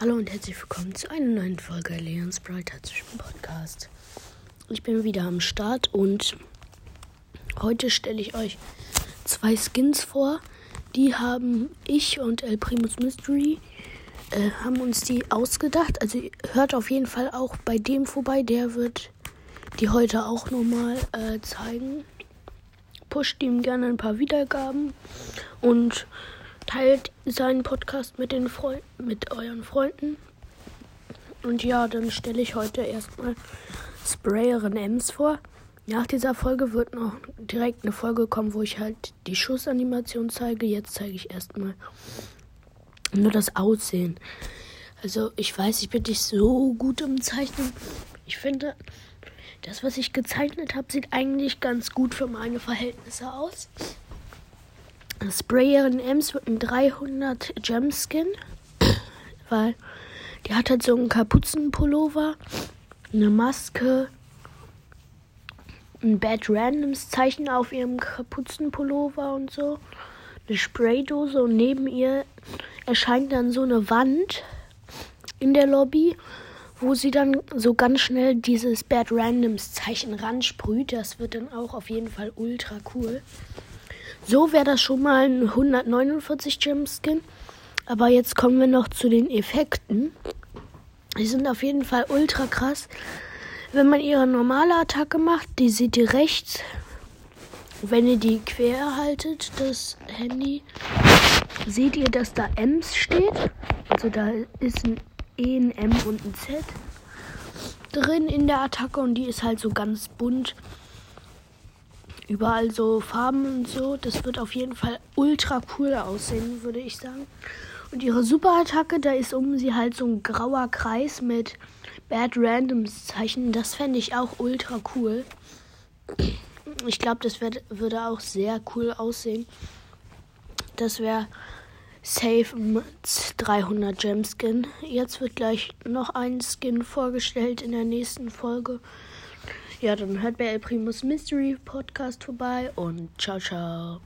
Hallo und herzlich willkommen zu einer neuen Folge Leons Brighter zwischen Podcast. Ich bin wieder am Start und heute stelle ich euch zwei Skins vor. Die haben ich und El Primus Mystery äh, haben uns die ausgedacht. Also hört auf jeden Fall auch bei dem vorbei. Der wird die heute auch nochmal äh, zeigen. Pusht ihm gerne ein paar Wiedergaben und teilt seinen Podcast mit den Freu mit euren Freunden. Und ja, dann stelle ich heute erstmal Sprayerin Ems vor. Nach dieser Folge wird noch direkt eine Folge kommen, wo ich halt die Schussanimation zeige. Jetzt zeige ich erstmal nur das Aussehen. Also ich weiß, ich bin nicht so gut im Zeichnen. Ich finde, das, was ich gezeichnet habe, sieht eigentlich ganz gut für meine Verhältnisse aus. Sprayerin Ems wird ein 300 Gem Skin, weil die hat halt so einen Kapuzenpullover, eine Maske, ein Bad Randoms Zeichen auf ihrem Kapuzenpullover und so, eine Spraydose und neben ihr erscheint dann so eine Wand in der Lobby, wo sie dann so ganz schnell dieses Bad Randoms Zeichen ransprüht. Das wird dann auch auf jeden Fall ultra cool. So wäre das schon mal ein 149 Gem Skin. Aber jetzt kommen wir noch zu den Effekten. Die sind auf jeden Fall ultra krass. Wenn man ihre normale Attacke macht, die seht ihr rechts. Wenn ihr die quer haltet, das Handy, seht ihr, dass da Ms steht. Also da ist ein E, ein M und ein Z drin in der Attacke und die ist halt so ganz bunt überall so Farben und so. Das wird auf jeden Fall ultra cool aussehen, würde ich sagen. Und ihre Superattacke, da ist um sie halt so ein grauer Kreis mit Bad Randoms Zeichen. Das fände ich auch ultra cool. Ich glaube, das werd, würde auch sehr cool aussehen. Das wäre safe 300 Gem Skin. Jetzt wird gleich noch ein Skin vorgestellt in der nächsten Folge. Ja, dann hört bei El Primus Mystery Podcast vorbei und ciao, ciao.